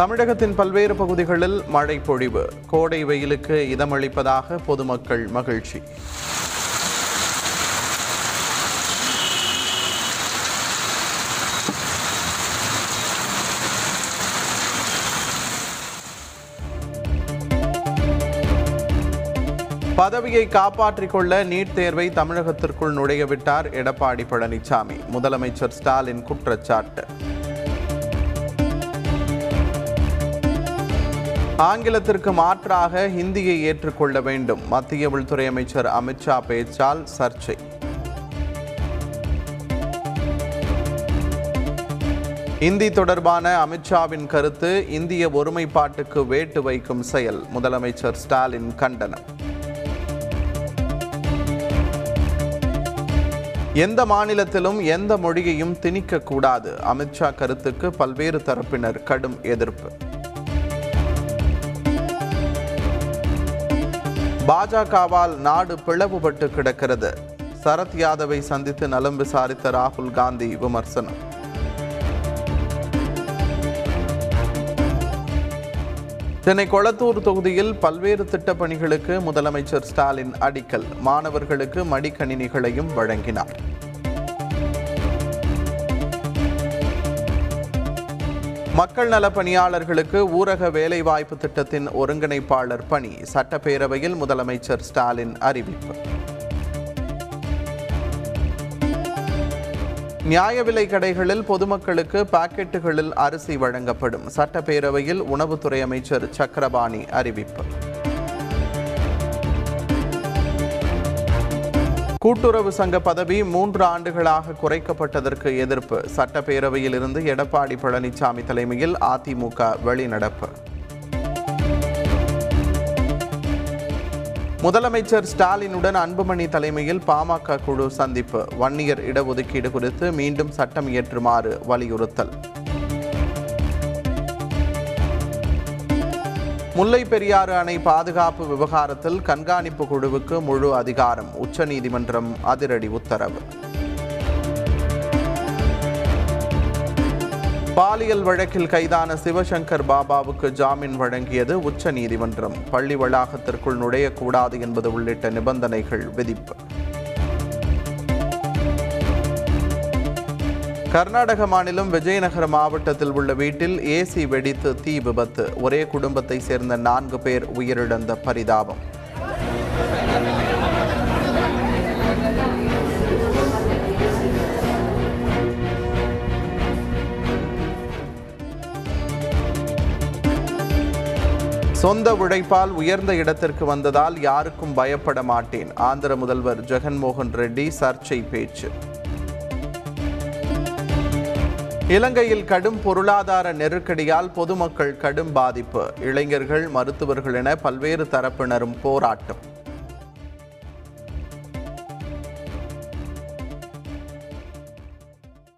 தமிழகத்தின் பல்வேறு பகுதிகளில் மழை பொழிவு. கோடை வெயிலுக்கு இதமளிப்பதாக பொதுமக்கள் மகிழ்ச்சி. பதவியை காப்பாற்றிக் கொள்ள நீட் தேர்வை தமிழகத்திற்குள் நுழையவிட்டார் எடப்பாடி பழனிசாமி முதலமைச்சர் ஸ்டாலின் குற்றச்சாட்டு. ஆங்கிலத்திற்கு மாற்றாக ஹிந்தியை ஏற்றுக்கொள்ள வேண்டும். மத்திய உள்துறை அமைச்சர் அமித்ஷா பேச்சால் சர்ச்சை. இந்தி தொடர்பான அமித்ஷாவின் கருத்து இந்திய ஒருமைப்பாட்டுக்கு வேட்டு வைக்கும் செயல் முதலமைச்சர் ஸ்டாலின் கண்டனம். எந்த மாநிலத்திலும் எந்த மொழியையும் திணிக்கக்கூடாது. அமித்ஷா கருத்துக்கு பல்வேறு தரப்பினர் கடும் எதிர்ப்பு. பாஜகவால் நாடு பிளவுபட்டு கிடக்கிறது. சரத் யாதவை சந்தித்து நலம் விசாரித்த ராகுல் காந்தி விமர்சனம். சென்னை கொளத்தூர் தொகுதியில் பல்வேறு திட்டப் பணிகளுக்கு முதலமைச்சர் ஸ்டாலின் அடிக்கல். மாணவர்களுக்கு மடிக்கணினிகளையும் வழங்கினார். மக்கள் நல பணியாளர்களுக்கு ஊரக வேலைவாய்ப்பு திட்டத்தின் ஒருங்கிணைப்பாளர் பணி. சட்டப்பேரவையில் முதலமைச்சர் ஸ்டாலின் அறிவிப்பு. நியாய விலை கடைகளில் பொதுமக்களுக்கு பாக்கெட்டுகளில் அரிசி வழங்கப்படும். சட்டப்பேரவையில் உணவுத்துறை அமைச்சர் சக்கரபாணி அறிவிப்பு. கூட்டுறவு சங்க பதவி மூன்று ஆண்டுகளாக குறைக்கப்பட்டதற்கு எதிர்ப்பு. சட்டப்பேரவையில் இருந்து எடப்பாடி பழனிசாமி தலைமையில் அதிமுக வெளிநடப்பு. முதலமைச்சர் ஸ்டாலினுடன் அன்புமணி தலைமையில் பாமக குழு சந்திப்பு. வன்னியர் இடஒதுக்கீடு குறித்து மீண்டும் சட்டம் இயற்றுமாறு வலியுறுத்தல். முல்லை பெரியாறு அணை பாதுகாப்பு விவகாரத்தில் கண்காணிப்பு குழுவுக்கு முழு அதிகாரம். உச்சநீதிமன்றம் அதிரடி உத்தரவு. பாலியல் வழக்கில் கைதான சிவசங்கர் பாபாவுக்கு ஜாமீன் வழங்கியது உச்சநீதிமன்றம். பள்ளி வளாகத்திற்குள் நுழையக்கூடாது என்பது உள்ளிட்ட நிபந்தனைகள் விதிப்பு. கர்நாடக மாநிலம் விஜயநகர மாவட்டத்தில் உள்ள வீட்டில் ஏசி வெடித்து தீ விபத்து. ஒரே குடும்பத்தை சேர்ந்த நான்கு பேர் உயிரிழந்த பரிதாபம். சொந்த உழைப்பால் உயர்ந்த இடத்திற்கு வந்ததால் யாருக்கும் பயப்பட மாட்டேன். ஆந்திர முதல்வர் ஜெகன்மோகன் ரெட்டி சர்ச்சை பேச்சு. இலங்கையில் கடும் பொருளாதார நெருக்கடியால் பொதுமக்கள் கடும் பாதிப்பு. இளைஞர்கள் மருத்துவர்கள் என பல்வேறு தரப்பினரும் போராட்டம்.